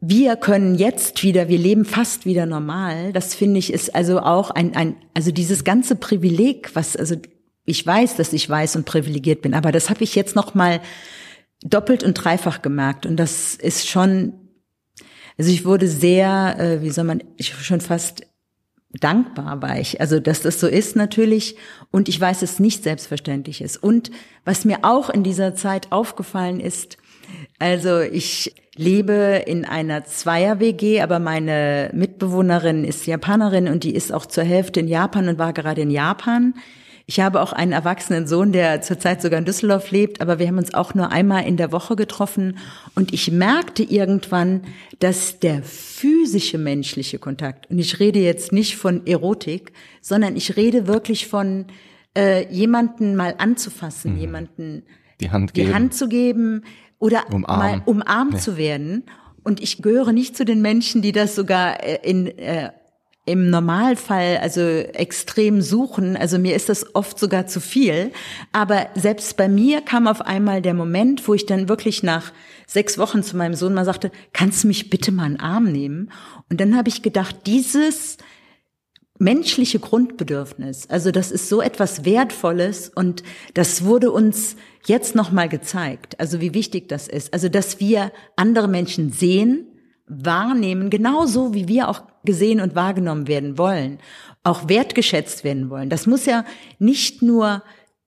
Wir können jetzt wieder, wir leben fast wieder normal. Das finde ich ist also auch ein, ein, also dieses ganze Privileg, was, also ich weiß, dass ich weiß und privilegiert bin, aber das habe ich jetzt noch mal doppelt und dreifach gemerkt und das ist schon, also ich wurde sehr, äh, wie soll man, ich schon fast dankbar war ich. Also, dass das so ist natürlich. Und ich weiß, es nicht selbstverständlich ist. Und was mir auch in dieser Zeit aufgefallen ist, also ich lebe in einer Zweier-WG, aber meine Mitbewohnerin ist Japanerin und die ist auch zur Hälfte in Japan und war gerade in Japan. Ich habe auch einen erwachsenen Sohn, der zurzeit sogar in Düsseldorf lebt, aber wir haben uns auch nur einmal in der Woche getroffen und ich merkte irgendwann, dass der physische menschliche Kontakt, und ich rede jetzt nicht von Erotik, sondern ich rede wirklich von äh, jemanden mal anzufassen, mhm. jemanden die Hand, die Hand zu geben, oder Umarm. mal umarmt ja. zu werden. Und ich gehöre nicht zu den Menschen, die das sogar äh, in äh, im Normalfall also extrem suchen. Also mir ist das oft sogar zu viel. Aber selbst bei mir kam auf einmal der Moment, wo ich dann wirklich nach sechs Wochen zu meinem Sohn mal sagte, kannst du mich bitte mal einen Arm nehmen? Und dann habe ich gedacht, dieses menschliche Grundbedürfnis, also das ist so etwas Wertvolles und das wurde uns jetzt nochmal gezeigt, also wie wichtig das ist. Also dass wir andere Menschen sehen, wahrnehmen, genauso wie wir auch gesehen und wahrgenommen werden wollen, auch wertgeschätzt werden wollen. Das muss ja nicht nur,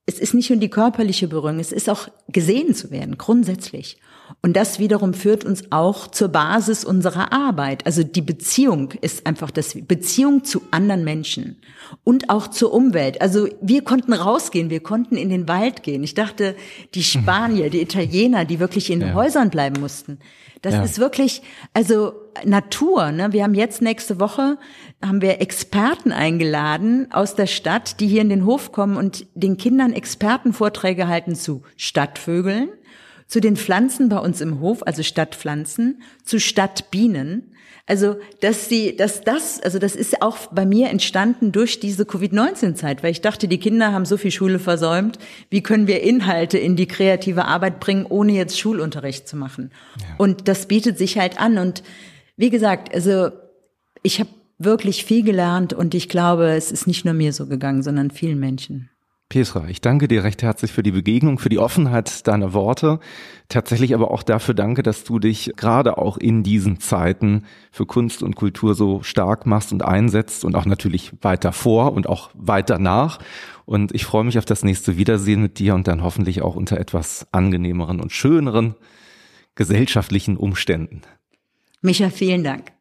es ist nicht nur die körperliche Berührung, es ist auch gesehen zu werden, grundsätzlich. Und das wiederum führt uns auch zur Basis unserer Arbeit. Also die Beziehung ist einfach das Beziehung zu anderen Menschen und auch zur Umwelt. Also wir konnten rausgehen, wir konnten in den Wald gehen. Ich dachte, die Spanier, die Italiener, die wirklich in ja. Häusern bleiben mussten. Das ja. ist wirklich, also Natur. Ne? Wir haben jetzt nächste Woche haben wir Experten eingeladen aus der Stadt, die hier in den Hof kommen und den Kindern Expertenvorträge halten zu Stadtvögeln, zu den Pflanzen bei uns im Hof, also Stadtpflanzen, zu Stadtbienen. Also, dass sie, dass das, also das ist auch bei mir entstanden durch diese Covid-19-Zeit, weil ich dachte, die Kinder haben so viel Schule versäumt. Wie können wir Inhalte in die kreative Arbeit bringen, ohne jetzt Schulunterricht zu machen? Ja. Und das bietet sich halt an. Und wie gesagt, also ich habe wirklich viel gelernt und ich glaube, es ist nicht nur mir so gegangen, sondern vielen Menschen. Petra, ich danke dir recht herzlich für die Begegnung, für die Offenheit deiner Worte. Tatsächlich aber auch dafür danke, dass du dich gerade auch in diesen Zeiten für Kunst und Kultur so stark machst und einsetzt und auch natürlich weiter vor und auch weiter nach. Und ich freue mich auf das nächste Wiedersehen mit dir und dann hoffentlich auch unter etwas angenehmeren und schöneren gesellschaftlichen Umständen. Micha, vielen Dank.